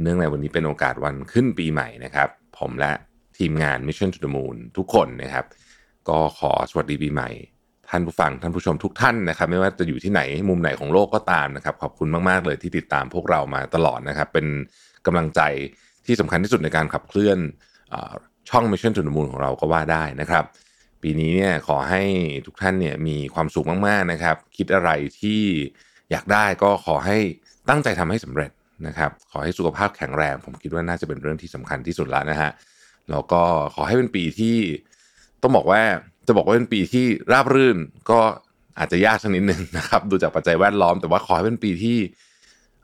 เนื่องในวันนี้เป็นโอกาสวันขึ้นปีใหม่นะครับ ผมและทีมงาน Mission to the Moon ทุกคนนะครับ ก็ขอสวัสดีปีใหม่ ท่านผู้ฟังท่านผู้ชมทุกท่านนะครับ ไม่ว่าจะอยู่ที่ไหนมุมไหนของโลกก็ตามนะครับ ขอบคุณมากๆเลยที่ติดตามพวกเรามาตลอดนะครับ เป็นกำลังใจที่สำคัญที่สุดในการขับเคลื่อนอช่อง Mission to the Moon ของเราก็ว่าได้นะครับ ปีนี้เนี่ยขอให้ทุกท่านเนี่ยมีความสุขมากๆนะครับ คิดอะไรที่อยากได้ก็ขอให้ตั้งใจทำให้สำเร็จ นะครับขอให้สุขภาพแข็งแรง ผมคิดว่าน่าจะเป็นเรื่องที่สำคัญที่สุดแล้วนะฮะแล้วก็ขอให้เป็นปีที่ต้องบอกว่าจะบอกว่าเป็นปีที่ราบรื่นก็อาจจะยากสักนิดหนึ่งนะครับ ดูจากปัจจัยแวดล้อม แต่ว่าขอให้เป็นปีที่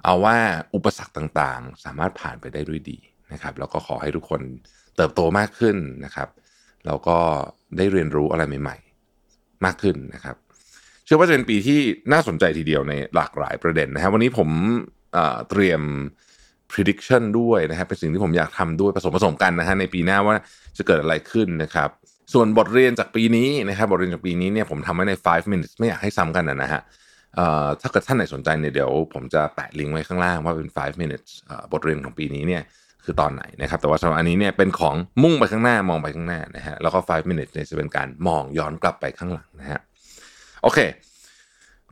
เอาว่าอุปสรรคต่างๆ สามารถผ่านไปได้ด้วยดีนะครับ แล้วก็ขอให้ทุกคนเติบโตมากขึ้นนะครับแล้วก็ได้เรียนรู้อะไรใหม่ ๆ มากขึ้นนะครับ เชื่อว่าจะเป็นปีที่น่าสนใจทีเดียวในหลากหลายประเด็นนะครับวันนี้ผม เตรียม prediction ด้วยนะครับเป็นสิ่งที่ผมอยากทำด้วยผสมผสมกันนะฮะในปีหน้าว่าจะเกิดอะไรขึ้นนะครับส่วนบทเรียนจากปีนี้นะครับบทเรียนจากปีนี้เนี่ยผมทำไว้ใน 5 minutes ไม่อยากให้ซ้ำกันนะฮะถ้าเกิดท่านไหนสนใจเนี่ยเดี๋ยวผมจะแปะลิงก์ไว้ข้างล่างว่าเป็น 5 minutes บทเรียนของปีนี้เนี่ยคือตอนไหนนะครับแต่ว่าสำหรับอันนี้เนี่ยเป็นของมุ่งไปข้างหน้ามองไปข้างหน้านะฮะแล้วก็ 5 minutes เนี่ยจะเป็นการมองย้อนกลับไปข้างหลังนะฮะโอเค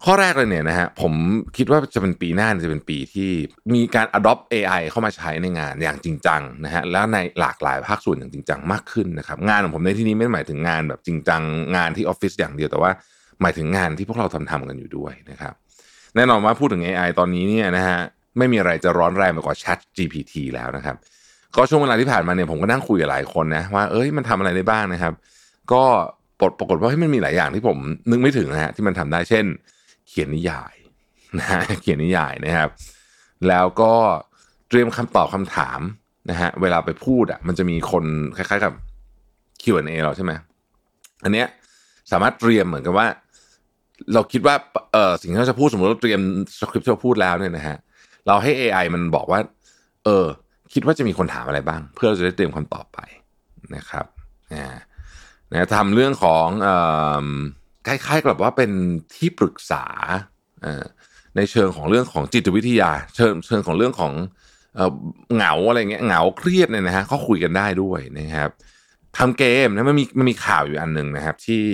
ข้อแรกเลยเนี่ยนะฮะผมคิดว่าจะเป็นปีหน้าจะเป็นปีที่มีการ adopt AI เข้ามาใช้ในงานอย่างจริงจังนะฮะแล้วในหลากหลายภาคส่วนอย่างจริงจังมากขึ้นนะครับงานของผมในที่นี้ไม่ได้หมายถึงงานแบบจริงจังงานที่ออฟฟิศอย่างเดียวแต่ว่าหมายถึงงานที่พวกเราทำทำกันอยู่ด้วยนะครับแน่นอนว่าพูดถึง AI ตอนนี้เนี่ยนะฮะไม่มีอะไรจะร้อนแรงไปกว่า Chat GPT แล้วนะครับก็ช่วงเวลาที่ผ่านมาเนี่ยผมก็นั่งคุยกับหลายคนนะว่าเอ้ยมันทำอะไรได้บ้างนะครับ ก็ปรากฏว่าให้มันมีหลายอย่างที่ผมนึกไม่ถึงนะฮะที่มันทำได้เช่น เขียนนิยายนะฮะเขียนนิยายนะครับ แล้วก็เตรียมคำตอบคำถามนะฮะเวลาไปพูดอะมันจะมีคนคล้ายๆกับ Q&A เราใช่ไหมอันเนี้ยสามารถเตรียมเหมือนกับว่า เราคิดว่าเออสิ่งที่เราจะพูดสมมติเราเตรียมสคริปต์ที่เราพูดแล้วเนี่ยนะฮะเราให้ AI มันบอกว่า เออ คิดว่าจะมีคนถามอะไรบ้าง เพื่อเราจะได้เตรียมคำตอบไปนะครับอ่านะทำเรื่องของเอ่อ คล้ายๆกับว่าเป็นที่ปรึกษาในเชิงของเรื่องของจิตวิทยา เชิงเชิงของเรื่องของเอเหงาอะไรเงี้ยเหงาเครียดเนี่ยนะฮะเขาคุยกันได้ด้วยนะครับทำเกมนะมันมีมันมีข่าวอยู่อันหนึ่งนะครับ ที่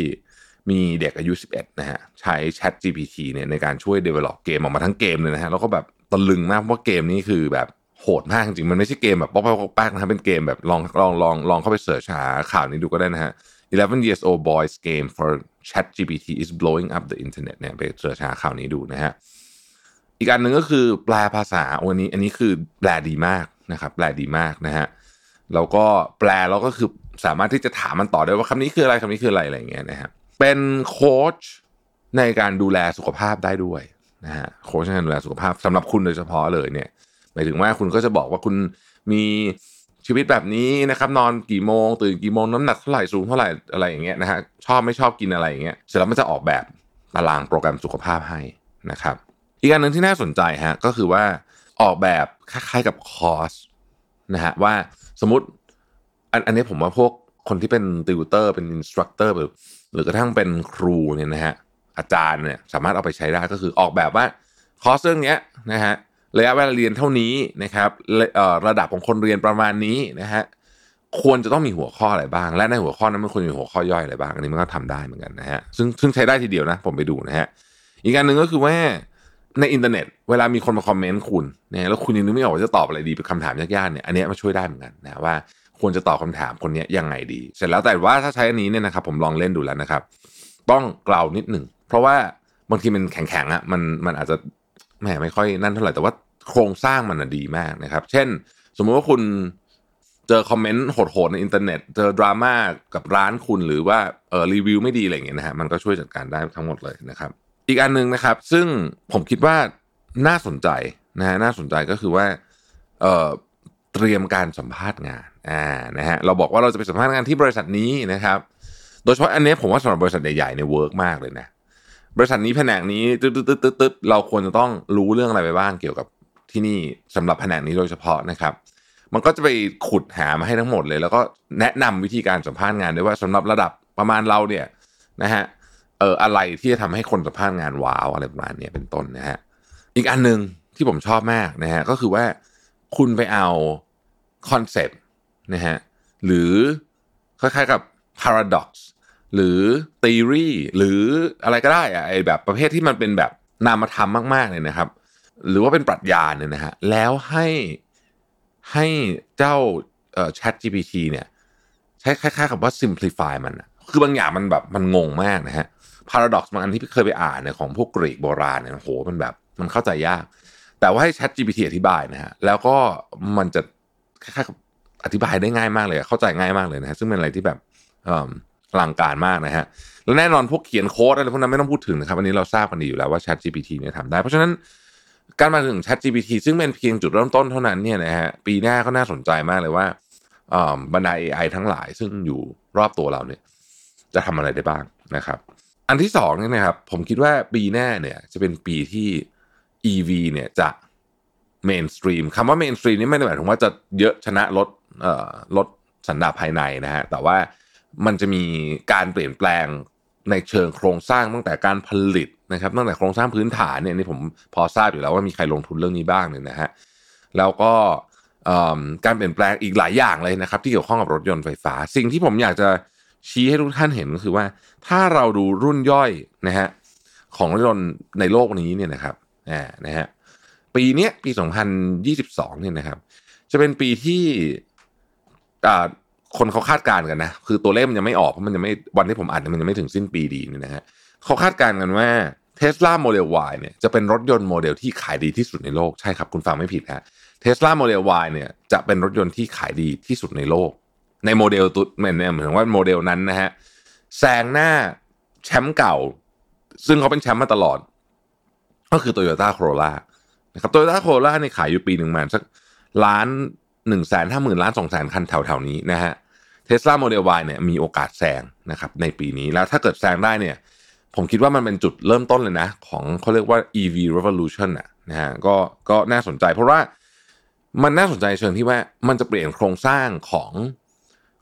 มีเด็กอายุ 11 นะฮะใช้ Chat GPT เนี่ยในการช่วย develop เกมออกมาทั้งเกมเลยนะฮะแล้วก็แบบตะลึงมากเพราะว่าเกมนี้คือแบบโหดมากจริงมันไม่ใช่เกมแบบป๊อกป๊อกป๊อกนะเป็นเกมแบบลองลองลองลองเข้าไปเสิร์ชหาข่าวนี้ดูก็ได้นะฮะ 11 years old boys game for Chat GPT is blowing up the internet เนี่ยไปเสิร์ชาข่าวนี้ดูนะฮะอีกอันหนึ่งก็คือแปลภาษาวันนี้ อันนี้คือแปลดีมากนะครับแปลดีมากนะฮะแล้วก็แปลแล้วก็คือสามารถที่จะถามมันต่อได้ว่าคำนี้คืออะไรคำนี้คืออะไรอะไรเงี้ยนะฮะเป็นโค้ชในการดูแลสุขภาพได้ด้วยนะฮะโค้ชในการดูแลสุขภาพสำหรับคุณโดยเฉพาะเลยเนี่ยหมายถึงว่าคุณก็จะบอกว่าคุณมี ชีวิตแบบนี้นะครับนอนกี่โมงตื่นกี่โมงน้ำหนักเท่าไหร่สูงเท่าไหร่อะไรอย่างเงี้ยนะฮะชอบไม่ชอบกินอะไรอย่างเงี้ยเสร็จแล้วมันจะออกแบบตารางโปรแกรมสุขภาพให้นะครับ อีกอันหนึ่งที่น่าสนใจฮะก็คือว่าออกแบบคล้ายๆกับคอร์สนะฮะว่าสมมติอันอันนี้ผมว่าพวกคนที่เป็นติวเตอร์เป็น instructor หรือหรือกระทั่งเป็นครูเนี่ยนะฮะอาจารย์เนี่ยสามารถเอาไปใช้ได้ก็คือออกแบบว่าคอร์สเรื่องเนี้ยนะฮะ ระยะเวลาเรียนเท่านี้นะครับระดับของคนเรียนประมาณนี้นะฮะควรจะต้องมีหัวข้ออะไรบ้าง และในหัวข้อนั้นมันควรมีหัวข้อย่อยอะไรบ้าง อันนี้มันก็ทำได้เหมือนกันนะฮะซึ่งซึ่งใช้ได้ทีเดียวนะ ผมไปดูนะฮะอีกอันหนึ่งก็คือว่าในอินเทอร์เน็ต เวลามีคนมา comment คุณเนี่ยแล้วคุณยังนึกไม่ออกว่าจะตอบอะไรดีเป็นคำถามยากๆเนี่ยอันนี้มาช่วยได้เหมือนกันนะว่าควรจะตอบคำถามคนนี้ยังไงดี เสร็จแล้วแต่ว่าถ้าใช้อันนี้เนี่ยนะครับผมลองเล่นดูแล้วนะครับ ต้องกล่าวนิดหนึ่งเพราะว่าบางทีมันแข็งๆอะมันมันอาจจะ แหมไม่ค่อยนั่นเท่าไหร่แต่ว่าโครงสร้างมันดีมากนะครับ เช่น สมมุติว่าคุณเจอ comment โหดๆในอินเทอร์เน็ต เจอดราม่ากับร้านคุณหรือว่าเออรีวิวไม่ดีอะไรอย่างเงี้ยนะฮะมันก็ช่วยจัดการได้ทั้งหมดเลยนะครับ อีกอันหนึ่งนะครับ ซึ่งผมคิดว่าน่าสนใจนะฮะน่าสนใจก็คือว่าเออเตรียมการสัมภาษณ์งานอ่านะฮะเราบอกว่าเราจะไปสัมภาษณ์งานที่บริษัทนี้นะครับ โดยเฉพาะอันนี้ผมว่าสำหรับบริษัทใหญ่ๆเนี่ย work มากเลยนะ บริษัทนี้แผนกนี้ตึ๊ดตึ๊ดตึ๊ดตึ๊ดเราควรจะต้องรู้เรื่องอะไรไปบ้างเกี่ยวกับที่นี่สำหรับแผนกนี้โดยเฉพาะนะครับ มันก็จะไปขุดหามาให้ทั้งหมดเลย แล้วก็แนะนำวิธีการสัมภาษณ์งานด้วยว่าสำหรับระดับประมาณเราเนี่ยนะฮะเอออะไรที่จะทำให้คนสัมภาษณ์งานว้าวอะไรประมาณนี้เป็นต้นนะฮะอีกอันหนึ่งที่ผมชอบมากนะฮะก็คือว่าคุณไปเอาคอนเซปต์นะฮะหรือคล้ายๆกับ paradox หรือ theory หรืออะไรก็ได้อะไอแบบประเภทที่มันเป็นแบบนามธรรมมากๆเลยนะครับ หรือว่าเป็นปรัชญาเนี่ยนะฮะแล้วให้ให้เจ้าเอ่อ Chat GPT เนี่ย ใช้คล้ายๆกับว่า simplify มันคือบางอย่างมันแบบมันงงมากนะฮะ paradox บางอันที่เคยไปอ่านเนี่ยของพวกกรีกโบราณเนี่ยโหมันแบบมันเข้าใจยาก แต่ว่าให้ Chat GPT อธิบายนะฮะแล้วก็มันจะคล้ายๆกับอธิบายได้ง่ายมากเลยเข้าใจง่ายมากเลยนะฮะซึ่งเป็นอะไรที่แบบเอลังการมากนะฮะแล้วแน่นอนพวกเขียนโค้ดอะไรพวกนั้นไม่ต้องพูดถึงนะครับอันนี้เราทราบกันดีอยู่แล้วว่า Chat GPT เนี่ยทำได้ เพราะฉะนั้นการมาถึง Chat GPT ซึ่งเป็นเพียงจุดเริ่มต้นเท่านั้นเนี่ยนะฮะปีหน้าก็น่าสนใจมากเลยว่าบรรดา AI ทั้งหลายซึ่งอยู่รอบตัวเราเนี่ย จะทำอะไรได้บ้างนะครับ อันที่สองเนี่ยนะครับ ผมคิดว่าปีหน้าเนี่ย จะเป็นปีที่ EV เนี่ยจะ mainstream คำว่า mainstream นี่ไม่ได้หมายถึงว่าจะเยอะชนะรถเอ่อรถสันดาปภายในนะฮะแต่ว่า มันจะมีการเปลี่ยนแปลงในเชิงโครงสร้างตั้งแต่การผลิตนะครับตั้งแต่โครงสร้างพื้นฐานเนี่ยนี่ผมพอทราบอยู่แล้วว่ามีใครลงทุนเรื่องนี้บ้างเนี่ยนะฮะแล้วก็การเปลี่ยนแปลงอีกหลายอย่างเลยนะครับ ที่เกี่ยวข้องกับรถยนต์ไฟฟ้า สิ่งที่ผมอยากจะชี้ให้ทุกท่านเห็นก็คือว่า ถ้าเราดูรุ่นย่อยนะฮะของรถยนต์ในโลกนี้เนี่ยนะครับอ่านะฮะปีนี้ยปี 2022เนี่ยนะครับ จะเป็นปีที่อ่า คนเขาคาดการณ์กันนะ คือตัวเลขมันยังไม่ออกเพราะมันยังไม่วันที่ผมอ่านมันยังไม่ถึงสิ้นปีดีเนี่ยนะฮะเขาคาดการณ์กันว่า Tesla Model Y เนี่ยจะเป็นรถยนต์โมเดลที่ขายดีที่สุดในโลกใช่ครับ คุณฟังไม่ผิดฮะ Tesla Model Y เนี่ยจะเป็นรถยนต์ที่ขายดีที่สุดในโลก ในโมเดลตุเหมือนเหมือนว่าโมเดลนั้นนะฮะแซงหน้าแชมป์เก่า ซึ่งเขาเป็นแชมป์มาตลอด ก็คือ Toyota Corolla นะครับ Toyota Corolla เนี่ยขายอยู่ปีหนึ่งมาสักล้านหนึ่งแสนห้าหมื่นล้านสองแสนคันแถวๆนี้นะฮะ เทสลาโมเดล Y เนี่ยมีโอกาสแซงนะครับในปีนี้แล้วถ้าเกิดแซงได้เนี่ยผมคิดว่ามันเป็นจุดเริ่มต้นเลยนะ ของเขาเรียกว่า EV revolution อะนะฮะก็ก็น่าสนใจ เพราะว่ามันน่าสนใจเชิงที่ว่ามันจะเปลี่ยนโครงสร้างของ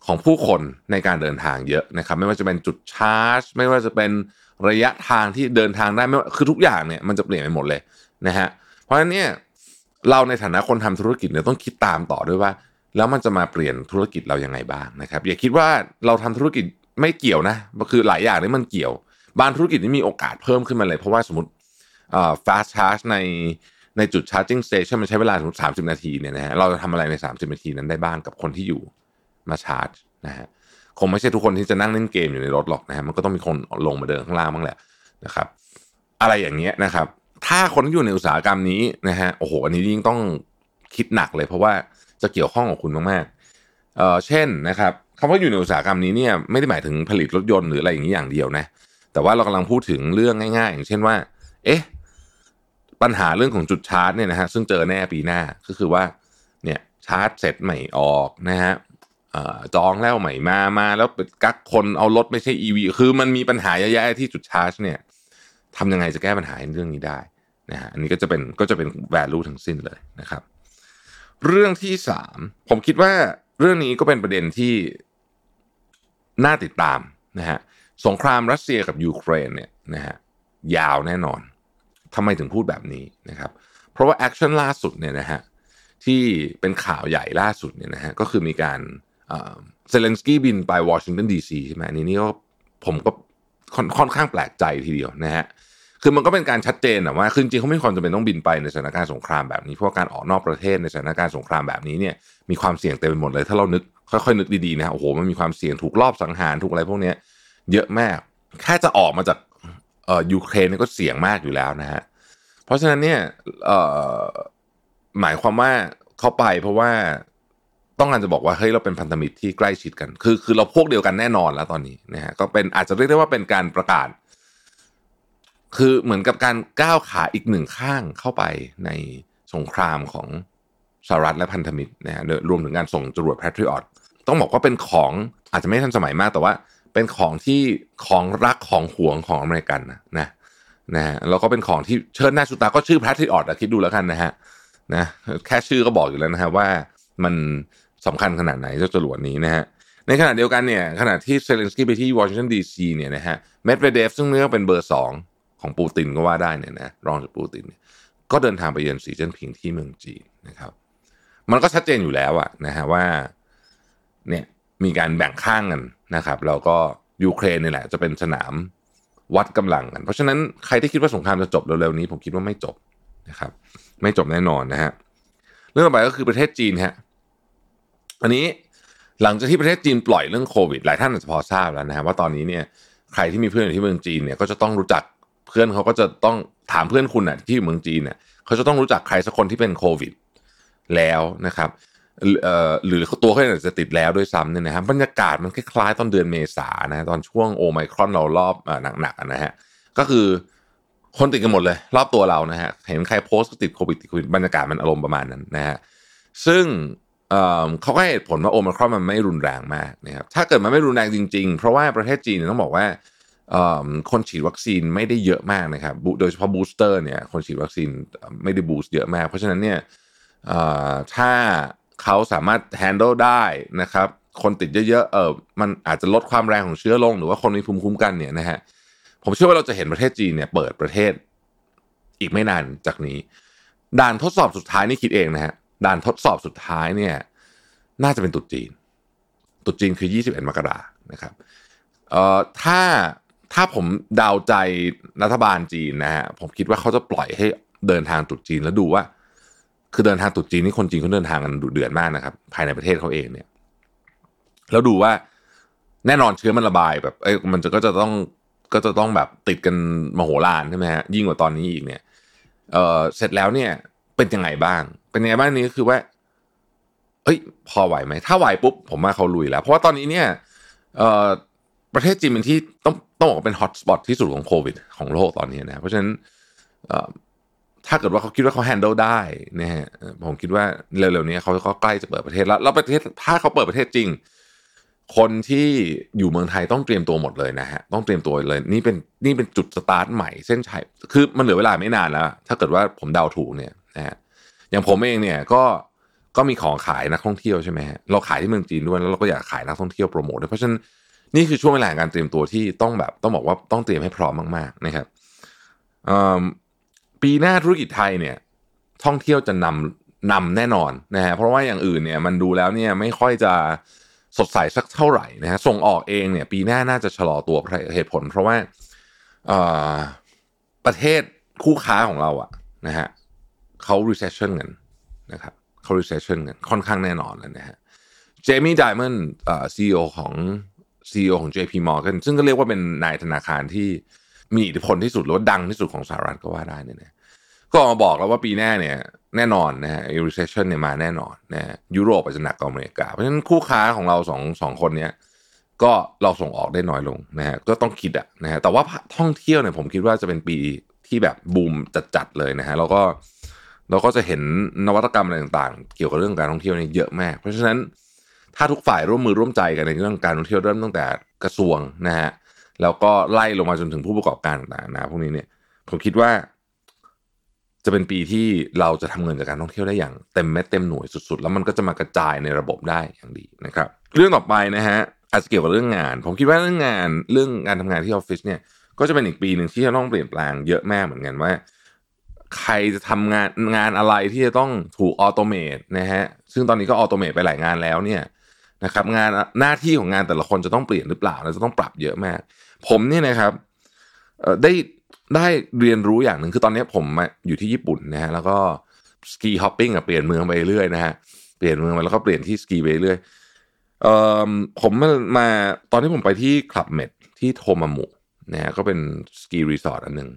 ของผู้คนในการเดินทางเยอะนะครับ ไม่ว่าจะเป็นจุดชาร์จ ไม่ว่าจะเป็นระยะทางที่เดินทางได้ไม่ว่าคือทุกอย่างเนี่ยมันจะเปลี่ยนไปหมดเลยนะฮะเพราะฉะนั้นเนี่ยเราในฐานะคนทำธุรกิจเนี่ยต้องคิดตามต่อด้วยว่า แล้วมันจะมาเปลี่ยนธุรกิจเรายังไงบ้างนะครับอย่าคิดว่าเราทำธุรกิจไม่เกี่ยวนะคือหลายอย่างนี่มันเกี่ยว บางธุรกิจนี่มีโอกาสเพิ่มขึ้นมาเลย เพราะว่าสมมติเอ่อ fast charge ในในจุด charging station มันใช้เวลาสมมติสามสิบนาทีเนี่ยนะฮะเราจะทำอะไรใน30นาทีนั้นได้บ้างกับคนที่อยู่มาชาร์จนะฮะคงไม่ใช่ทุกคนที่จะนั่งเล่นเกมอยู่ในรถหรอกนะฮะมันก็ต้องมีคนลงมาเดินข้างล่างบ้างแหละนะครับ อะไรอย่างเงี้ยนะครับ ถ้าคนที่อยู่ในอุตสาหกรรมนี้นะฮะโอ้โหอันนี้ยิ่งต้องคิดหนักเลย เพราะว่า จะเกี่ยวข้องกับคุณมากๆเอ่อเช่นนะครับคำว่าอยู่ในอุตสาหกรรมนี้เนี่ยไม่ได้หมายถึงผลิตรถยนต์หรืออะไรอย่างนี้อย่างเดียวนะแต่ว่าเรากำลังพูดถึงเรื่องง่าย ๆ อย่างเช่นว่า เอ๊ะปัญหาเรื่องของจุดชาร์จเนี่ยนะฮะซึ่งเจอแน่ปีหน้าก็คือว่าเนี่ยชาร์จเสร็จใหม่ออกนะฮะจองแล้วใหม่มามาแล้วกักคนเอารถไม่ใช่ EV คือมันมีปัญหาเยอะแยะที่จุดชาร์จเนี่ยทำยังไงจะแก้ปัญหาเรื่องนี้ได้นะฮะอันนี้ก็จะเป็นก็จะเป็น value ทั้งสิ้นเลยนะครับ เรื่องที่สามผมคิดว่าเรื่องนี้ก็เป็นประเด็นที่น่าติดตามนะฮะสงครามรัสเซียกับยูเครนเนี่ยนะฮะยาวแน่นอนทำไมถึงพูดแบบนี้นะครับเพราะว่า action ล่าสุดเนี่ยนะฮะที่เป็นข่าวใหญ่ล่าสุดเนี่ยนะฮะก็คือมีการเซเลนสกี้บินไปวอชิงตันดีซีใช่ไหมอันนี้นี่ก็ผมก็ค่อนค่อนข้างแปลกใจทีเดียวนะฮะ คือมันก็เป็นการชัดเจนนะว่าคือจริงเขาไม่มีความจำเป็นต้องบินไปในสถานการณ์สงครามแบบนี้เพราะว่าการออกนอกประเทศในสถานการณ์สงครามแบบนี้เนี่ยมีความเสี่ยงเต็มไปหมดเลย ถ้าเรานึกค่อยๆนึกดีๆนะฮะโอ้โหมันมีความเสี่ยงถูกลอบสังหารถูกอะไรพวกเนี้ยเยอะมากแค่จะออกมาจากเอ่อยูเครนนี่ก็เสี่ยงมากอยู่แล้วนะฮะเพราะฉะนั้นเนี่ยเอ่อหมายความว่าเขาไปเพราะว่าต้องการจะบอกว่าเฮ้ยเราเป็นพันธมิตรที่ใกล้ชิดกัน คือคือเราพวกเดียวกันแน่นอนแล้วตอนนี้นะฮะก็เป็นอาจจะเรียกได้ว่าเป็นการประกาศ คือเหมือนกับการก้าวขาอีกหนึ่งข้างเข้าไปในสงครามของสหรัฐและพันธมิตรนะฮะรวมถึงการส่งจรวด Patriot ต้องบอกว่าเป็นของอาจจะไม่ทันสมัยมากแต่ว่าเป็นของที่ของรักของหวงของอเมริกันนะนะนะฮะแล้วก็เป็นของที่เชิดหน้าชูตาก็ชื่อ Patriot อะคิดดูแล้วกันนะฮะนะแค่ชื่อก็บอกอยู่แล้วนะฮะว่ามันสำคัญขนาดไหนเจ้าจรวดนี้นะฮะในขณะเดียวกันเนี่ยขณะที่เซเลนสกี้ไปที่วอชิงตันดีซีเนี่ยนะฮะเมดเวเดฟซึ่งเหมือนเป็นเบอร์สอง ของปูตินก็ว่าได้เนี่ยนะรองจากปูตินเนี่ยก็เดินทางไปเยือนสีจิ้นผิงที่เมืองจีนนะครับ มันก็ชัดเจนอยู่แล้วอะนะฮะว่าเนี่ยมีการแบ่งข้างกันนะครับแล้วก็ยูเครนนี่แหละ จะเป็นสนามวัดกำลังกัน เพราะฉะนั้นใครที่คิดว่าสงครามจะจบเร็วๆนี้ ผมคิดว่าไม่จบนะครับ ไม่จบแน่นอนนะฮะเรื่องต่อไปก็คือประเทศจีนฮะอันนี้หลังจากที่ประเทศจีนปล่อยเรื่องโควิด หลายท่านอาจจะพอทราบแล้วนะฮะว่าตอนนี้เนี่ยใครที่มีเพื่อนอยู่ที่เมืองจีนเนี่ยก็จะต้องรู้จัก เพื่อนเขาก็จะต้องถามเพื่อนคุณอะที่อยู่เมืองจีนเนี่ยเขาจะต้องรู้จักใครสักคนที่เป็นโควิด แล้วนะครับหรือตัวเขาอาจจะติดแล้วด้วยซ้ำเนี่ยนะครับบรรยากาศมันคล้ายๆตอนเดือนเมษานะตอนช่วงโอไมครอนเรารอบหนักๆนะฮะก็คือคนติดกันหมดเลย รอบตัวเรานะฮะเห็นใครโพสต์ก็ติดโควิดติดโควิดบรรยากาศมันอารมณ์ประมาณนั้นนะฮะซึ่งเขาก็ให้ผลว่าโอมครอนมันไม่รุนแรงมากนะครับถ้าเกิดมันไม่รุนแรงจริง ๆ เพราะว่าประเทศจีนต้องบอกว่า คนฉีดวัคซีนไม่ได้เยอะมากนะครับ โดยเฉพาะ booster เนี่ยคนฉีดวัคซีนไม่ได้ boost เยอะมาก เพราะฉะนั้นเนี่ยถ้าเขาสามารถ handle ได้นะครับคนติดเยอะๆเออมันอาจจะลดความแรงของเชื้อลง หรือว่าคนมีภูมิคุ้มกันเนี่ยนะฮะผมเชื่อว่าเราจะเห็นประเทศจีนเนี่ยเปิดประเทศอีกไม่นานจากนี้ ด่านทดสอบสุดท้ายนี่คิดเองนะฮะด่านทดสอบสุดท้ายเนี่ยน่าจะเป็นตุดจีน ตุดจีนคือ 21 มกรานะครับเอ่อถ้า ถ้าผมเดาใจรัฐบาลจีนนะฮะผมคิดว่าเขาจะปล่อยให้เดินทางตุดจีนแล้วดูว่า คือเดินทางตุดจีนนี่คนจีนเขาเดินทางกันดุเดือดมากนะครับ ภายในประเทศเขาเองเนี่ย แล้วดูว่าแน่นอนเชื้อมันระบายแบบเอ้ยมันจะก็จะต้องก็จะต้องแบบติดกันมโหฬารใช่ไหมฮะยิ่งกว่าตอนนี้อีกเนี่ยเออเสร็จแล้วเนี่ยเป็นยังไงบ้าง เป็นยังไงบ้างนี้ก็คือว่า เอ้ย พอไหวไหมถ้าไหวปุ๊บผมว่าเขาลุยแล้ว เพราะว่าตอนนี้เนี่ยเออ ประเทศจีนเป็นที่ต้องต้องบอกเป็นฮอตสปอตที่สุดของโควิด ของโลกตอนนี้นะเพราะฉะนั้นถ้าเกิดว่าเขาคิดว่าเขา handle ได้นะฮะผมคิดว่าเร็วๆนี้เขาก็ใกล้จะเปิดประเทศแล้วแล้วประเทศถ้าเขาเปิดประเทศจริง คนที่อยู่เมืองไทยต้องเตรียมตัวหมดเลยนะฮะต้องเตรียมตัวเลย นี่เป็นนี่เป็นจุดสตาร์ทใหม่เส้นชัยคือมันเหลือเวลาไม่นานแล้ว ถ้าเกิดว่าผมเดาถูกเนี่ยนะฮะอย่างผมเองเนี่ยก็ก็มีของขายนักท่องเที่ยวใช่ไหมฮะเราขายที่เมืองจีนด้วยแล้วเราก็อยากขายนักท่องเที่ยวโปรโมทด้วยเพราะฉะนั้น นี่คือช่วงเวลาการเตรียมตัวที่ต้องแบบต้องบอกว่าต้องเตรียมให้พร้อมมากๆนะครับปีหน้าธุรกิจไทยเนี่ย ท่องเที่ยวจะนำนำแน่นอนนะฮะเพราะว่าอย่างอื่นเนี่ยมันดูแล้วเนี่ยไม่ค่อยจะสดใสสักเท่าไหร่นะฮะส่งออกเองเนี่ย ปีหน้าน่าจะชะลอตัวเหตุผล เพราะว่าประเทศคู่ค้าของเราอะนะฮะเขา recession กันนะครับเขา recession กันค่อนข้างแน่นอนเลยนะฮะเจมี่ไดมอนด์ซีอีโอของ CEO ของ JP Morgan ซึ่งก็เรียกว่าเป็นนายธนาคารที่มีอิทธิพลที่สุดหรือว่าดังที่สุดของสหรัฐก็ว่าได้เนี่ยนะก็ออกมาบอกแล้วว่าปีหน้าเนี่ยแน่นอนนะฮะ recession เนี่ยมาแน่นอนนะยุโรปอาจจะหนักกว่าอเมริกา เพราะฉะนั้นคู่ค้าของเราสองสองคนเนี้ยก็เราส่งออกได้น้อยลงนะฮะก็ต้องคิดอะนะฮะแต่ว่าท่องเที่ยวเนี่ยผมคิดว่าจะเป็นปีที่แบบบูมจัดๆเลยนะฮะแล้วก็เราก็จะเห็นนวัตกรรมอะไรต่างๆ เกี่ยวกับเรื่องการท่องเที่ยวเนี่ยเยอะมาก เพราะฉะนั้น ถ้าทุกฝ่ายร่วมมือร่วมใจกันในเรื่องการท่องเที่ยวเริ่มตั้งแต่กระทรวงนะฮะแล้วก็ไล่ลงมาจนถึงผู้ประกอบการต่างๆนะพวกนี้เนี่ยผมคิดว่า จะเป็นปีที่เราจะทำเงินจากการท่องเที่ยวได้อย่างเต็มเม็ดเต็มหน่วยสุดๆ แล้วมันก็จะมากระจายในระบบได้อย่างดีนะครับ เรื่องต่อไปนะฮะอาจจะเกี่ยวกับเรื่องงาน ผมคิดว่าเรื่องงานเรื่องการทำงานที่ออฟฟิศเนี่ยก็จะเป็นอีกปีหนึ่งที่จะต้องเปลี่ยนแปลงเยอะแมากเหมือนกันว่า ใครจะทำงานงานอะไรที่จะต้องถูกออโตเมตนะฮะซึ่งตอนนี้ก็ automate ไปหลายงานแล้วเนี่ย นะครับงานหน้าที่ของงานแต่ละคนจะต้องเปลี่ยนหรือเปล่าเราจะต้องปรับเยอะมาก ผมเนี่ยนะครับได้ได้เรียนรู้อย่างหนึ่งคือตอนนี้ผมอยู่ที่ญี่ปุ่นนะฮะแล้วก็ ski hopping อะเปลี่ยนเมืองไปเรื่อยนะฮะเปลี่ยนเมืองไปแล้วก็เปลี่ยนที่สกีไปเรื่อยเอ่อผมมาตอนที่ผมไปที่ Club Med ที่โทมามุนะฮะก็เป็น ski resort อันหนึ่ง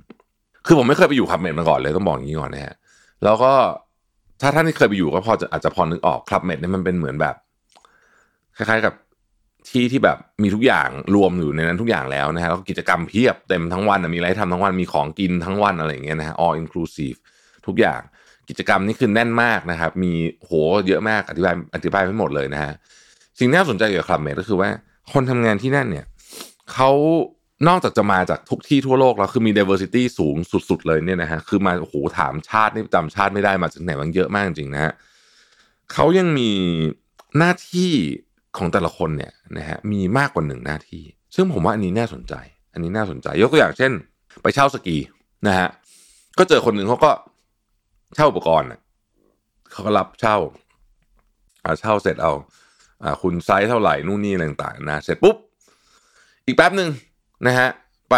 คือผมไม่เคยไปอยู่ Club Med มาก่อนเลยต้องบอกอย่างนี้ก่อนนะฮะแล้วก็ถ้าท่านที่เคยไปอยู่ก็พอจะอาจจะพอนึกออกคลับเมดเนี่ยมันเป็นเหมือนแบบ คล้ายๆกับที่ที่แบบมีทุกอย่างรวมอยู่ในนั้นทุกอย่างแล้วนะฮะแล้วกิจกรรมเพียบเต็มทั้งวันมีอะไรทำทั้งวันมีของกินทั้งวันอะไรอย่างเงี้ยนะฮะ all inclusive ทุกอย่างกิจกรรมนี่คือแน่นมากนะครับ มีโหเยอะมากอธิบายอธิบายไม่หมดเลยนะฮะสิ่งที่น่าสนใจเกี่ยวกับคลับเมดก็คือว่าคนทำงานที่นั่นเนี่ยเขานอกจากจะมาจากทุกที่ทั่วโลกแล้วคือมี diversity สูงสุด ๆ เลยเนี่ยนะฮะคือมาโอ้โหถามชาตินี่จำชาติไม่ได้มาจากไหนมันเยอะมากจริงนะฮะเขายังมีหน้าที่ ของแต่ละคนเนี่ยนะฮะมีมากกว่าหนึ่งหน้าที่ ซึ่งผมว่าอันนี้น่าสนใจ อันนี้น่าสนใจ ยกตัวอย่างเช่น ไปเช่าสกีนะฮะก็เจอคนหนึ่งเขาก็เช่าอุปกรณ์เขาก็รับเช่าเช่าเสร็จเอาคุณไซส์เท่าไหร่นู่นนี่อะไรต่างๆนะเสร็จปุ๊บอีกแป๊บหนึ่งนะฮะไป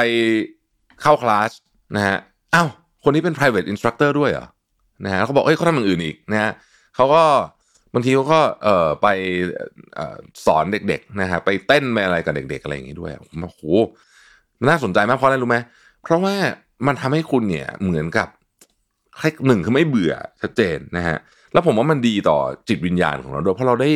เข้าคลาสนะฮะอ้าวคนนี้เป็น private instructor ด้วยเหรอนะฮะเขาบอกเอ้ยเขาทำอย่างอื่นอีกนะฮะเขาก็ บางทีเขาก็เอ่อไปอสอนเด็กๆนะฮะไปเต้นไปอะไรกับเด็ก ๆ อะไรอย่างงี้ด้วยโอ้โหมันน่าสนใจมากเพราะอะไรรู้ไหมเพราะว่ามันทำให้คุณเนี่ยเหมือนกับหนึ่งคือไม่เบื่อชัดเจนนะฮะแล้วผมว่ามันดีต่อจิตวิญญาณของเราด้วยเพราะเราได้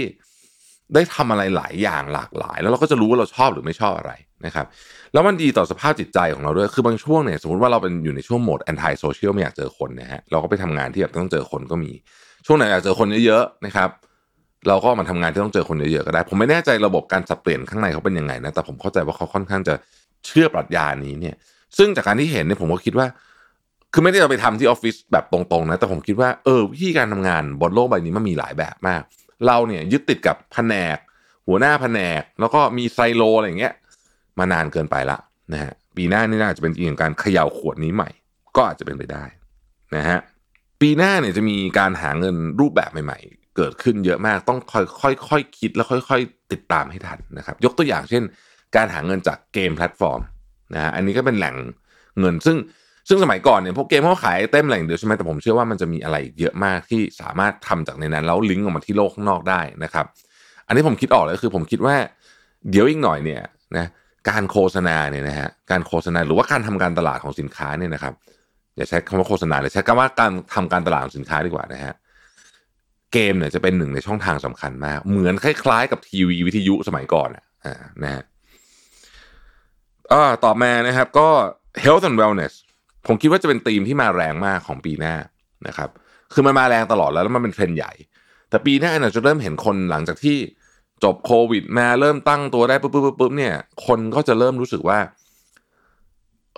ได้ทำอะไรหลายอย่างหลากหลาย แล้วเราก็จะรู้ว่าเราชอบหรือไม่ชอบอะไรนะครับ แล้วมันดีต่อสภาพจิตใจของเราด้วยคือบางช่วงเนี่ยสมมติว่าเราเป็นอยู่ในช่วงโหมดแอนตี้โซเชียลไม่อยากเจอคนนะฮะเราก็ไปทำงานที่แบบต้องเจอคนก็มี ช่วงไหนอยากเจอคนเยอะๆนะครับ เราก็มาทำงานที่ต้องเจอคนเยอะๆก็ได้ ผมไม่แน่ใจระบบการสับเปลี่ยนข้างในเขาเป็นยังไงนะแต่ผมเข้าใจว่าเขาค่อนข้างจะเชื่อปรัชญานี้เนี่ย ซึ่งจากการที่เห็นเนี่ยผมก็คิดว่า คือไม่ได้เราไปทำที่ออฟฟิศแบบตรงๆนะแต่ผมคิดว่าเออวิธีการทำงานบนโลกใบนี้มันมีหลายแบบมาก เราเนี่ยยึดติดกับแผนก หัวหน้าแผนก แล้วก็มีไซโลอะไรอย่างเงี้ย มานานเกินไปละนะฮะปีหน้านี่น่าจะเป็นอีกการเขย่าขวดนี้ใหม่ ก็อาจจะเป็นไปได้นะฮะ ปีหน้าเนี่ยจะมีการหาเงินรูปแบบใหม่ ๆ เกิดขึ้นเยอะมากต้องค่อยค่อยค่อยคิดแล้วค่อย ๆ ติดตามให้ทันนะครับ ยกตัวอย่างเช่น การหาเงินจากเกมแพลตฟอร์มนะฮะอันนี้ก็เป็นแหล่งเงินซึ่งซึ่งสมัยก่อนเนี่ยพวกเกมเขาขายเต็มแหล่งเดียวใช่ไหมแต่ผมเชื่อว่ามันจะมีอะไรเยอะมากที่สามารถทำจากในนั้นแล้วลิงก์ออกมาที่โลกข้างนอกได้นะครับ อันนี้ผมคิดออกเลยคือผมคิดว่าเดี๋ยวอีกหน่อยเนี่ยนะการโฆษณาเนี่ยนะฮะการโฆษณาหรือว่าการทำการตลาดของสินค้าเนี่ยนะครับ อย่าใช้คำว่าโฆษณาเลยใช้คำว่าการทำการตลาดสินค้าดีกว่านะฮะเกมเนี่ยจะเป็นหนึ่งในช่องทางสำคัญมาก เหมือนคล้ายๆ กับทีวีวิทยุสมัยก่อนอะนะฮะอ่าต่อมานะครับ ก็ health and wellness ผมคิดว่าจะเป็นธีมที่มาแรงมากของปีหน้านะครับ คือมันมาแรงตลอดแล้วแล้วมันเป็นเทรนด์ใหญ่ แต่ปีหน้าเนี่ยจะเริ่มเห็นคนหลังจากที่จบโควิดมาเริ่มตั้งตัวได้ปุ๊บปุ๊บปุ๊บเนี่ย คนก็จะเริ่มรู้สึกว่า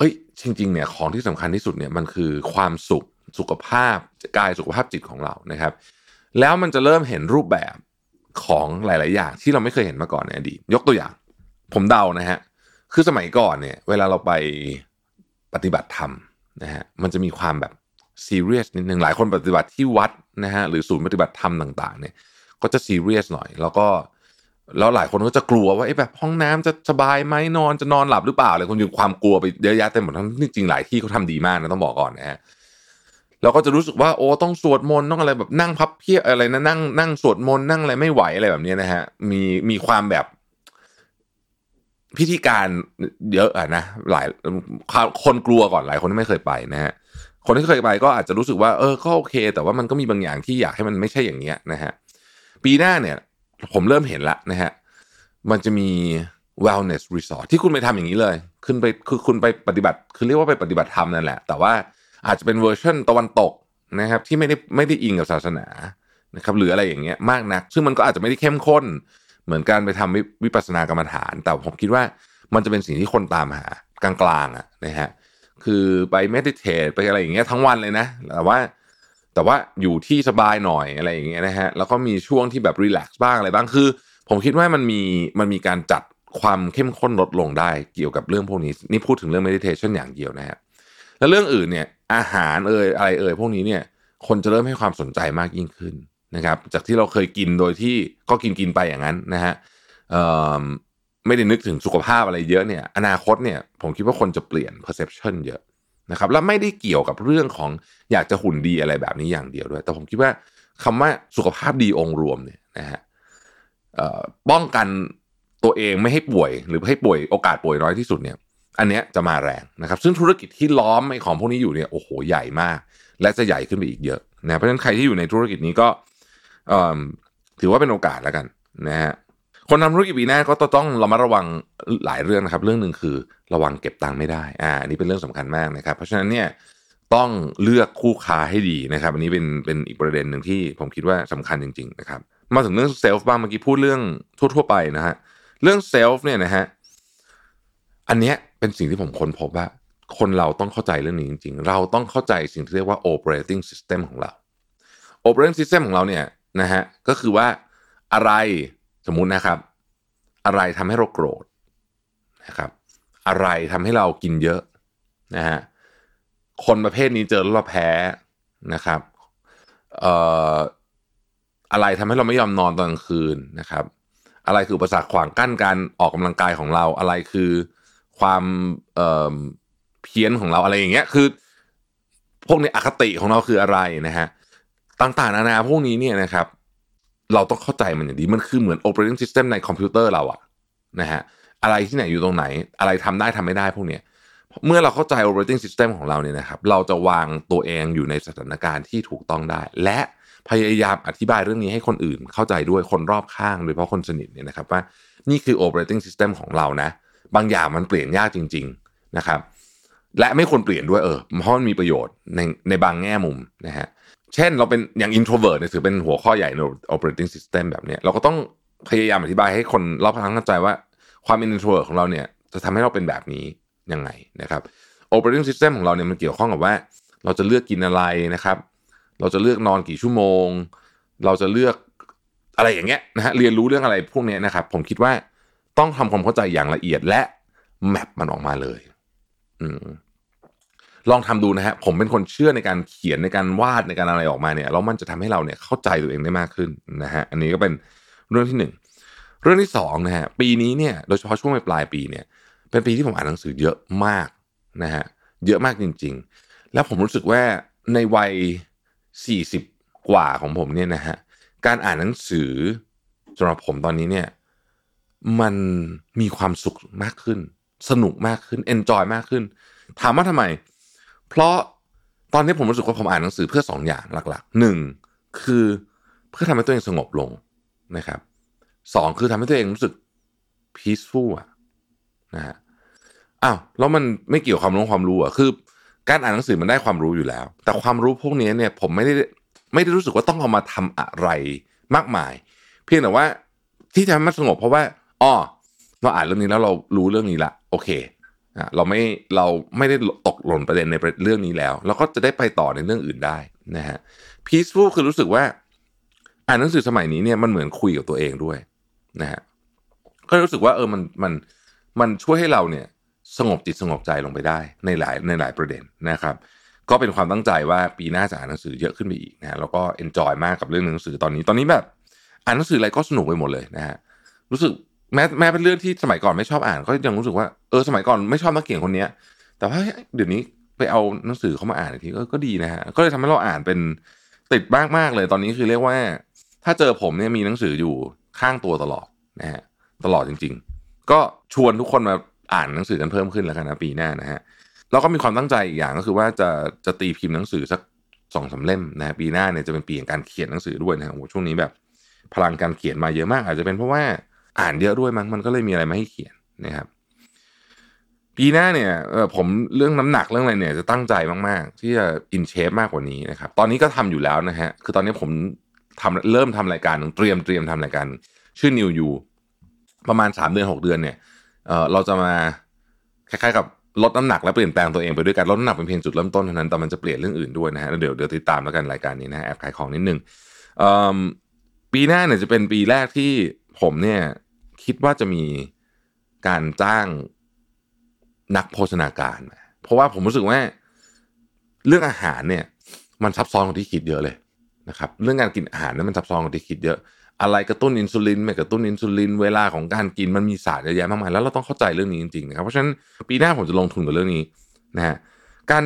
เอ้ยจริงๆเนี่ยของที่สำคัญที่สุดเนี่ยมันคือความสุขสุขภาพกายสุขภาพจิตของเรานะครับ แล้วมันจะเริ่มเห็นรูปแบบของหลาย ๆ อย่างที่เราไม่เคยเห็นมาก่อนในอดีตยกตัวอย่าง ผมเดานะฮะคือสมัยก่อนเนี่ย เวลาเราไปปฏิบัติธรรมนะฮะมันจะมีความแบบซีเรียสนิดหนึ่งหลายคนปฏิบัติที่วัดนะฮะหรือศูนย์ปฏิบัติธรรมต่าง ๆ เนี่ย ก็จะซีเรียสหน่อย แล้วก็ แล้วหลายคนก็จะกลัวว่าไอ้แบบห้องน้ำจะสบายไหมนอนจะนอนหลับหรือเปล่าอะไรคนอยู่ความกลัวไปเยอะแยะเต็มหมดทั้งจริงหลายที่เขาทาดีมากนะต้องบอกก่อนนะฮะเราก็จะรู้สึกว่าโอ้ต้องสวดมนต์ต้องอะไรแบบนั่งพับเพียอะไรนะนั่งนั่งสวดมนต์นั่งอะไรไม่ไหวอะไรแบบนี้นะฮะมีมีความแบบพิธีการเยอะอะนะหลายคนกลัวก่อนหลายคนที่ไม่เคยไปนะฮะคนที่เคยไปก็อาจจะรู้สึกว่าเออก็โอเค แต่ว่ามันก็มีบางอย่างที่อยากให้มันไม่ใช่อย่างเงี้ยนะฮะปีหน้าเนี่ย ผมเริ่มเห็นละนะฮะมันจะมี wellness resort ที่คุณไปทำอย่างนี้เลย ขึ้นไปคือคุณไปปฏิบัติ คือเรียกว่าไปปฏิบัติธรรมนั่นแหละ แต่ว่าอาจจะเป็นเวอร์ชันตะวันตกนะครับที่ไม่ได้ไม่ได้อิงกับศาสนานะครับหรืออะไรอย่างเงี้ยมากนัก ซึ่งมันก็อาจจะไม่ได้เข้มข้น เหมือนการไปทำวิปัสสนากรรมฐาน แต่ผมคิดว่ามันจะเป็นสิ่งที่คนตามหากลางๆอะนะฮะคือไปเมดิเทตไปอะไรอย่างเงี้ยทั้งวันเลยนะแต่ว่า แต่ว่าอยู่ที่สบายหน่อยอะไรอย่างเงี้ยนะฮะแล้วก็มีช่วงที่แบบรีแลกซ์บ้างอะไรบ้างคือ ผมคิดว่ามันมีมันมีการจัดความเข้มข้นลดลงได้เกี่ยวกับเรื่องพวกนี้นี่พูดถึงเรื่อง meditation อย่างเดียวนะฮะแล้วเรื่องอื่นเนี่ยอาหารเอ่ยอะไรเอ่ยพวกนี้เนี่ยคนจะเริ่มให้ความสนใจมากยิ่งขึ้นนะครับ จากที่เราเคยกินโดยที่ก็กินกินไปอย่างนั้นนะฮะไม่ได้นึกถึงสุขภาพอะไรเยอะเนี่ย อนาคตเนี่ยผมคิดว่าคนจะเปลี่ยน perception เยอะ นะครับแล้วไม่ได้เกี่ยวกับเรื่องของอยากจะหุ่นดีอะไรแบบนี้อย่างเดียวด้วย แต่ผมคิดว่าคำว่าสุขภาพดีองค์รวมเนี่ยนะฮะป้องกันตัวเองไม่ให้ป่วย หรือให้ป่วยโอกาสป่วยน้อยที่สุดเนี่ย อันเนี้ยจะมาแรงนะครับ ซึ่งธุรกิจที่ล้อมไอ้ของพวกนี้อยู่เนี่ยโอ้โหใหญ่มาก และจะใหญ่ขึ้นไปอีกเยอะนะเพราะฉะนั้นใครที่อยู่ในธุรกิจนี้ก็ถือว่าเป็นโอกาสแล้วกันนะฮะ คนทำธุรกิจปีหน้าก็ต้องระมัดระวังหลายเรื่องนะครับ เรื่องหนึ่งคือระวังเก็บตังค์ไม่ได้อ่าอันนี้เป็นเรื่องสำคัญมากนะครับ เพราะฉะนั้นเนี่ยต้องเลือกคู่ค้าให้ดีนะครับ อันนี้เป็นเป็นอีกประเด็นหนึ่งที่ผมคิดว่าสำคัญจริง ๆ นะครับ มาถึงเรื่องเซลฟ์บ้างเมื่อกี้พูดเรื่องทั่ว ๆ ไปนะฮะเรื่องเซลฟ์เนี่ยนะฮะอันเนี้ยเป็นสิ่งที่ผมค้นพบว่า คนเราต้องเข้าใจเรื่องนี้จริง ๆ เราต้องเข้าใจสิ่งที่เรียกว่า operating system ของเรา operating system ของเราเนี่ยนะฮะก็คือว่าอะไร สมมุตินะครับ อะไรทำให้เราโกรธนะครับ อะไรทำให้เรากินเยอะนะฮะคนประเภทนี้เจอแล้วเราแพ้นะครับเอ่ออะไรทำให้เราไม่ยอมนอนตอนกลางคืนนะครับ อะไรคืออุปสรรคขวางกั้นการออกกำลังกายของเราอะไรคือความเอ่อเพี้ยนของเราอะไรอย่างเงี้ยคือ พวกนี้อคติของเราคืออะไรนะฮะต่างๆนานาพวกนี้เนี่ยนะครับ เราต้องเข้าใจมันอย่างดีมันคือเหมือน operating system ในคอมพิวเตอร์เราอะนะฮะอะไรที่ไหนอยู่ตรงไหน อะไรทำได้ทำไม่ได้พวกเนี้ยเมื่อเราเข้าใจ operating system ของเราเนี่ยนะครับ เราจะวางตัวเองอยู่ในสถานการณ์ที่ถูกต้องได้ และพยายามอธิบายเรื่องนี้ให้คนอื่นเข้าใจด้วยคนรอบข้างโดยเฉพาะคนสนิทเนี่ยนะครับว่านี่คือ operating system ของเรานะ บางอย่างมันเปลี่ยนยากจริง ๆนะครับ และไม่ควรเปลี่ยนด้วยเออเพราะมันมีประโยชน์ในในบางแง่มุมนะฮะเเช่นเราเป็นอย่าง introvert เนี่ยถือเป็นหัวข้อใหญ่ใน operating system แบบนี้เราก็ต้องพยายามอธิบายให้คนรอบข้างเข้าใจว่าความเป็น introvert ของเราเนี่ยจะทำให้เราเป็นแบบนี้ยังไงนะครับ operating system ของเราเนี่ยมันเกี่ยวข้องกับว่า เราจะเลือกกินอะไรนะครับ เราจะเลือกนอนกี่ชั่วโมง เราจะเลือกอะไรอย่างเงี้ยนะฮะเรียนรู้เรื่องอะไรพวกนี้นะครับ ผมคิดว่าต้องทำความเข้าใจอย่างละเอียดและแมปมันออกมาเลย อืม ลองทำดูนะฮะผมเป็นคนเชื่อในการเขียนในการวาดในการอะไรออกมาเนี่ยแล้วมันจะทำให้เราเนี่ยเข้าใจตัวเองได้มากขึ้นนะฮะอันนี้ก็เป็นเรื่องที่หนึ่งเรื่องที่สองนะฮะปีนี้เนี่ยโดยเฉพาะช่วงปลายปีเนี่ย เป็นปีที่ผมอ่านหนังสือเยอะมากนะฮะเยอะมากจริง ๆ แล้วผมรู้สึกว่าในวัยสี่สิบกว่าของผมเนี่ยนะฮะการอ่านหนังสือสำหรับผมตอนนี้เนี่ยมันมีความสุขมากขึ้น สนุกมากขึ้นเอนจอยมากขึ้น ถามว่าทำไม เพราะตอนนี้ผมรู้สึกว่าผมอ่านหนังสือเพื่อสองอย่างหลักๆหนึ่งคือเพื่อทำให้ตัวเองสงบลงนะครับสองคือทำให้ตัวเองรู้สึก peaceful อะนะฮะอ้าวแล้วมันไม่เกี่ยวความรู้ความรู้อะคือ การอ่านหนังสือมันได้ความรู้อยู่แล้ว แต่ความรู้พวกนี้เนี่ยผมไม่ได้ไม่ได้รู้สึกว่าต้องเอามาทำอะไรมากมาย เพียงแต่ว่าที่ทำให้มันสงบเพราะว่าอ๋อเราอ่านเรื่องนี้แล้วเรารู้เรื่องนี้ละโอเค เราไม่เราไม่ได้ตกหล่นประเด็นในเรื่องนี้แล้วเราก็จะได้ไปต่อในเรื่องอื่นได้นะฮะ peaceful คือรู้สึกว่า อ่านหนังสือสมัยนี้เนี่ยมันเหมือนคุยกับตัวเองด้วยนะฮะก็รู้สึกว่าเออมันมันมันช่วยให้เราเนี่ยสงบจิตสงบใจลงไปได้ในหลายในหลายประเด็นนะครับ ก็เป็นความตั้งใจว่าปีหน้าจะอ่านหนังสือเยอะขึ้นไปอีกนะแล้วก็เอนจอยมากกับเรื่องหนังสือตอนนี้ตอนนี้แบบ อ่านหนังสืออะไรก็สนุกไปหมดเลยนะฮะรู้สึก แม้แม้เป็นเรื่องที่สมัยก่อนไม่ชอบอ่านก็ยังรู้สึกว่าเออสมัยก่อนไม่ชอบนักเขียนคนเนี้ย แต่ว่าเดี๋ยวนี้ไปเอาหนังสือเขามาอ่านอีกทีก็ก็ดีนะฮะก็เลยทำให้เราอ่านเป็นติดมากมากเลยตอนนี้คือเรียกว่า ถ้าเจอผมเนี่ยมีหนังสืออยู่ข้างตัวตลอดนะฮะตลอดจริง ๆ ก็ชวนทุกคนมาอ่านหนังสือกันเพิ่มขึ้นแล้วกันนะปีหน้านะฮะแล้วก็มีความตั้งใจอีกอย่างก็คือว่าจะจะตีพิมพ์หนังสือสักสองสาเล่มนะปีหน้าเนี่ยจะเป็นปีแห่งการเขียนหนังสือด้วยนะฮะช่วงนี้แบบ พลังการเขียนมาเยอะมาก อาจจะเป็นเพราะว่า อ่านเยอะด้วยมั้งมันก็เลยมีอะไรมาให้เขียนนะครับ ปีหน้าเนี่ยผมเรื่องน้ำหนักเรื่องอะไรเนี่ยจะตั้งใจมากๆ ที่จะอินเชฟมากกว่านี้นะครับ ตอนนี้ก็ทำอยู่แล้วนะฮะคือตอนนี้ผมทำเริ่มทำรายการเตรียมเตรียมทำรายการชื่อ New You ประมาณสามเดือนหกเดือนเนี่ยเเราจะมาคล้ายๆกับลดน้ำหนักและเปลี่ยนแปลงตัวเองไปด้วยกันลดน้ำหนักเป็นเพียงจุดเริ่มต้นเท่านั้นแต่มันจะเปลี่ยนเรื่องอื่นด้วยนะฮะเดี๋ยวเดี๋ยวติดตามแล้วกันรายการนี้นะแอบขายของนิดนึงปีหน้าเนี่ยจะเป็นปีแรกที่ ผมเนี่ยคิดว่าจะมีการจ้างนักโภชนาการ เพราะว่าผมรู้สึกว่าเรื่องอาหารเนี่ย มันซับซ้อนกว่าที่คิดเยอะเลยนะครับ เรื่องการกินอาหารเนี่ยมันซับซ้อนกว่าที่คิดเยอะ อะไรกระตุ้นอินซูลินไม่กระตุ้นอินซูลินเวลาของการกินมันมีศาสตร์เยอะแยะมากมายแล้วเราต้องเข้าใจเรื่องนี้จริงๆนะครับเพราะฉะนั้นปีหน้าผมจะลงทุนกับเรื่องนี้นะฮะการ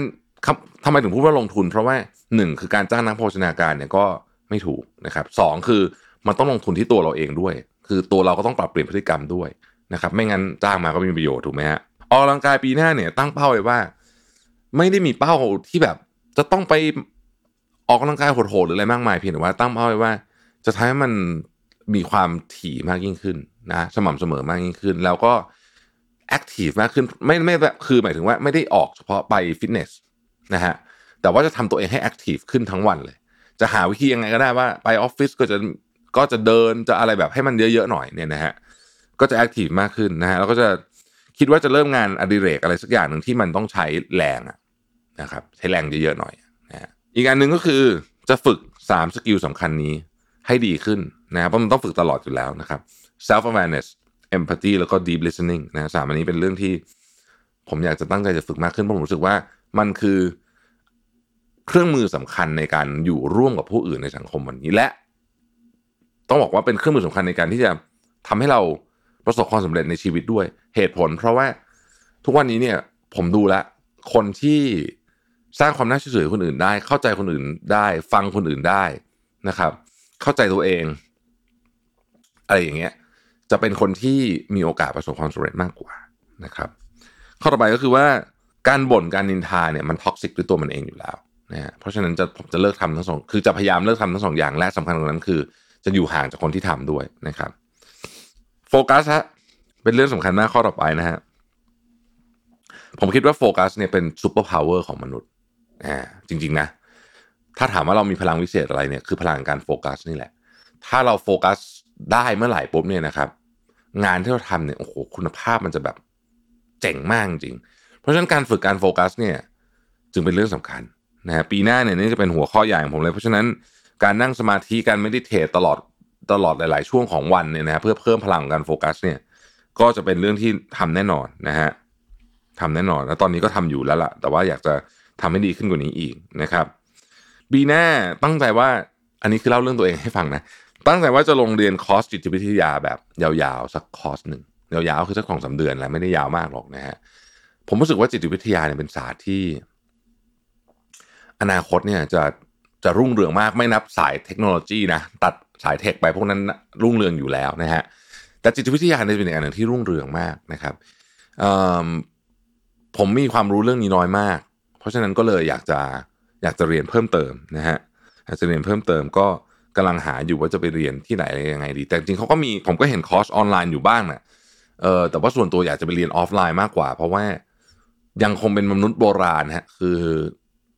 ทำไมถึงพูดว่าลงทุน เพราะว่าหนึ่งคือการจ้างนักโภชนาการเนี่ยก็ไม่ถูกนะครับสองคือมันต้องลงทุนที่ตัวเราเองด้วย คือตัวเราก็ต้องปรับเปลี่ยนพฤติกรรมด้วยนะครับไม่งั้นจ้างมาก็ไม่มีประโยชน์ถูกไหมฮะออกกำลังกายปีหน้าเนี่ยตั้งเป้าไว้ว่า ไม่ได้มีเป้าที่แบบ จะต้องไปออกกำลังกายโหดๆหรืออะไรมากมายเพียงแต่ว่าตั้งเป้าไว้ว่า จะทำให้มันมีความถี่มากยิ่งขึ้นนะสม่ำเสมอมากยิ่งขึ้น แล้วก็แอคทีฟมากขึ้นไม่ไม่แบบคือหมายถึงว่าไม่ได้ออกเฉพาะไปฟิตเนสนะฮะแต่ว่าจะทำตัวเองให้ active ขึ้นทั้งวันเลย จะหาวิธียังไงก็ได้ว่าไปออฟฟิศก็จะ ก็จะเดินจะอะไรแบบให้มันเยอะๆหน่อยเนี่ยนะฮะก็จะ active มากขึ้นนะฮะแล้วก็จะคิดว่าจะเริ่มงานอดิเรกอะไรสักอย่างหนึ่งที่มันต้องใช้แรงนะครับใช้แรงเยอะๆหน่อยนะฮะอีกอันหนึ่งก็คือจะฝึก 3 skill สำคัญนี้ให้ดีขึ้นนะเพราะมันต้องฝึกตลอดอยู่แล้วนะครับ self awareness empathy แล้วก็ deep listening นะสามอันนี้เป็นเรื่องที่ผมอยากจะตั้งใจจะฝึกมากขึ้นเพราะผมรู้สึกว่ามันคือเครื่องมือสำคัญในการอยู่ร่วมกับผู้อื่นในสังคมวันนี้ และ ต้องบอกว่าเป็นเครื่องมือสำคัญในการที่จะทำให้เราประสบความสำเร็จในชีวิตด้วย เหตุผล เพราะว่าทุกวันนี้เนี่ยผมดูแลคนที่สร้างความน่าเชื่อถือคนอื่นได้ เข้าใจคนอื่นได้ ฟังคนอื่นได้นะครับ เข้าใจตัวเองอะไรอย่างเงี้ยจะเป็นคนที่มีโอกาสประสบความสำเร็จมากกว่านะครับ ข้อต่อไปก็คือว่าการบ่นการนินทาเนี่ยมัน toxic ด้วยตัวมันเองอยู่แล้วนะฮะเพราะฉะนั้นจะผมจะเลิกทำทั้งสองคือจะพยายามเลิกทำทั้งสองอย่างและสำคัญกว่านั้นคือ จะอยู่ห่างจากคนที่ทำด้วยนะครับ โฟกัสฮะเป็นเรื่องสำคัญมากข้อต่อไปนะฮะผมคิดว่าโฟกัสเนี่ยเป็น superpower ของมนุษย์อ่าจริง ๆ นะ ถ้าถามว่าเรามีพลังวิเศษอะไรเนี่ยคือพลังการโฟกัสนี่แหละ ถ้าเราโฟกัสได้เมื่อไหร่ปุ๊บเนี่ยนะครับ งานที่เราทำเนี่ยโอ้โหคุณภาพมันจะแบบเจ๋งมากจริง เพราะฉะนั้นการฝึกการโฟกัสเนี่ย จึงเป็นเรื่องสำคัญนะฮะปีหน้าเนี่ยนี่จะเป็นหัวข้อใหญ่ของผมเลย เพราะฉะนั้น การนั่งสมาธิการไม่ได้เทรตลอดตลอดหลาย ๆ ช่วงของวันเนี่ยนะเพื่อเพิ่มพลังการโฟกัสเนี่ยก็จะเป็นเรื่องที่ทำแน่นอนนะฮะทำแน่นอนแล้วตอนนี้ก็ทำอยู่แล้วล่ะ แต่ว่าอยากจะทำให้ดีขึ้นกว่านี้อีกนะครับปีหน้าตั้งใจว่าอันนี้คือเล่าเรื่องตัวเองให้ฟังนะตั้งใจว่าจะลงเรียนคอร์สจิตวิทยาแบบยาวๆสักคอร์สหนึ่งยาวๆคือสักสองสาเดือนแหละไม่ได้ยาวมากหรอกนะฮะผมรู้สึกว่าจิตวิทยาเนี่ยเป็นศาสตร์ที่ อนาคตเนี่ยจะ จะรุ่งเรืองมากไม่นับสายเทคโนโลยีนะตัดสายเทคไปพวกนั้นรุ่งเรืองอยู่แล้วนะฮะแต่จิตวิทยาเนี่ยเป็นอีกอันหนึ่งที่รุ่งเรืองมากนะครับผมมีความรู้เรื่องนี้น้อยมาก เพราะฉะนั้นก็เลยอยากจะอยากจะเรียนเพิ่มเติมนะฮะอยากจะเรียนเพิ่มเติมก็กำลังหาอยู่ว่าจะไปเรียนที่ไหนอะไรยังไงดี แต่จริงเขาก็มีผมก็เห็นคอร์สออนไลน์อยู่บ้างนะเออแต่ว่าส่วนตัวอยากจะไปเรียนออฟไลน์มากกว่า เพราะว่ายังคงเป็นมนุษย์โบราณฮะคือ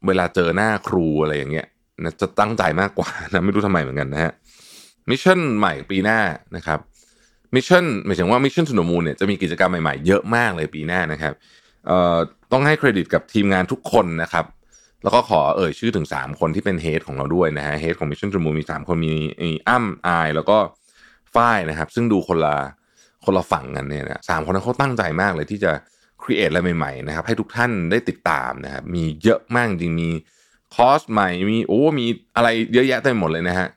เวลาเจอหน้าครูอะไรอย่างเงี้ย นะจะตั้งใจมากกว่านะไม่รู้ทำไมเหมือนกันนะฮะ Mission ใหม่ปีหน้านะครับMission หมายถึงว่า Mission to the Moon เนี่ยจะมีกิจกรรมใหม่ๆ เยอะมากเลยปีหน้านะครับเอ่อต้องให้เครดิตกับทีมงานทุกคนนะครับ แล้วก็ขอเอ่ยชื่อถึง 3 คนที่เป็น head ของเราด้วยนะฮะ head ของ Mission to the Moon มี 3 คนมีอ้ำอาย แล้วก็ฝ้ายนะครับ ซึ่งดูคนละคนละฝั่งกันเนี่ยนะสามคนนั้นเขาตั้งใจมากเลยที่จะ create อะไรใหม่ๆนะครับให้ทุกท่านได้ติดตามนะครับมีเยอะมากจริงมี คอร์สใหม่มีโอ้มีอะไรเยอะแยะเต็มหมดเลยนะฮะ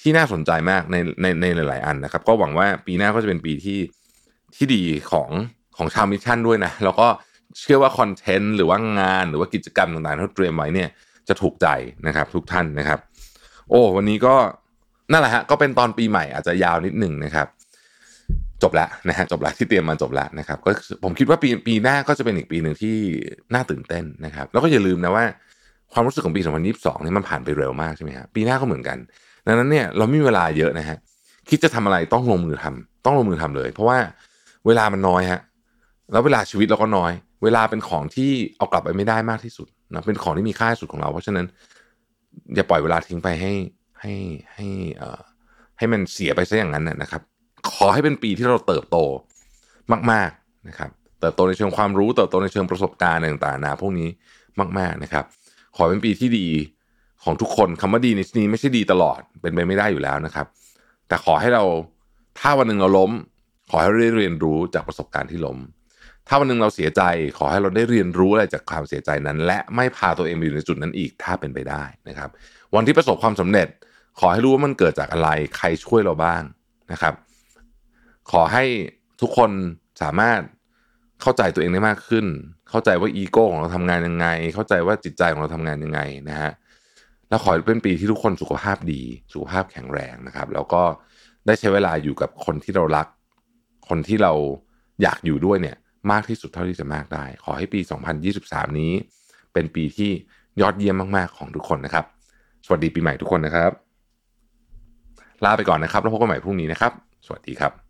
ที่น่าสนใจมากในในในหลาย ๆ อันนะครับ ก็หวังว่าปีหน้าก็จะเป็นปีที่ที่ดีของของชาว Mission ด้วยนะแล้วก็เชื่อว่าคอนเทนต์หรือว่างานหรือว่ากิจกรรมต่าง ๆ ที่เตรียมไว้เนี่ยจะถูกใจนะครับ ทุกท่านนะครับ โอ้วันนี้ก็นั่นแหละฮะก็เป็นตอนปีใหม่อาจจะยาวนิดหนึ่งนะครับ จบแล้วนะฮะจบแล้วที่เตรียมมาจบแล้วนะครับ ก็ผมคิดว่าปีปีหน้าก็จะเป็นอีกปีหนึ่งที่น่าตื่นเต้นนะครับ แล้วก็อย่าลืมนะว่า ความรู้สึกของปี 2022นี่มันผ่านไปเร็วมากใช่ไหมครับปีหน้าก็เหมือนกัน ดังนั้นเนี่ยเราไม่มีเวลาเยอะนะฮะคิดจะทำอะไรต้องลงมือทำต้องลงมือทำเลย เพราะว่าเวลามันน้อยฮะแล้วเวลาชีวิตเราก็น้อย เวลาเป็นของที่เอากลับไปไม่ได้มากที่สุดนะเป็นของที่มีค่าสุดของเรา เพราะฉะนั้น อย่าปล่อยเวลาทิ้งไปให้ให้ให้เอ่อให้มันเสียไปซะอย่างนั้นนะครับ ขอให้เป็นปีที่เราเติบโตมาก ๆนะครับ เติบโตในเชิงความรู้ เติบโตในเชิงประสบการณ์ต่างๆนะพวกนี้มาก ๆนะครับ ขอเป็นปีที่ดีของทุกคนคำว่าดีในที่นี้ไม่ใช่ดีตลอดเป็นไปไม่ได้อยู่แล้วนะครับ แต่ขอให้เราถ้าวันหนึ่งเราล้ม ขอให้เราได้เรียนรู้จากประสบการณ์ที่ล้ม ถ้าวันหนึ่งเราเสียใจขอให้เราได้เรียนรู้อะไรจากความเสียใจนั้น และไม่พาตัวเองไปอยู่ในจุดนั้นอีกถ้าเป็นไปได้นะครับ วันที่ประสบความสำเร็จ ขอให้รู้ว่ามันเกิดจากอะไรใครช่วยเราบ้างนะครับ ขอให้ทุกคนสามารถ เข้าใจตัวเองได้มากขึ้น เข้าใจว่าอีโก้ของเราทำงานยังไง เข้าใจว่าจิตใจของเราทำงานยังไงนะฮะแล้วขอเป็นปีที่ทุกคนสุขภาพดี สุขภาพแข็งแรงนะครับ แล้วก็ได้ใช้เวลาอยู่กับคนที่เรารัก คนที่เราอยากอยู่ด้วยเนี่ย มากที่สุดเท่าที่จะมากได้ ขอให้ปี 2023 นี้ เป็นปีที่ยอดเยี่ยมมาก ๆ ของทุกคนนะครับ สวัสดีปีใหม่ทุกคนนะครับ ลาไปก่อนนะครับ แล้วพบกันใหม่พรุ่งนี้นะครับ สวัสดีครับ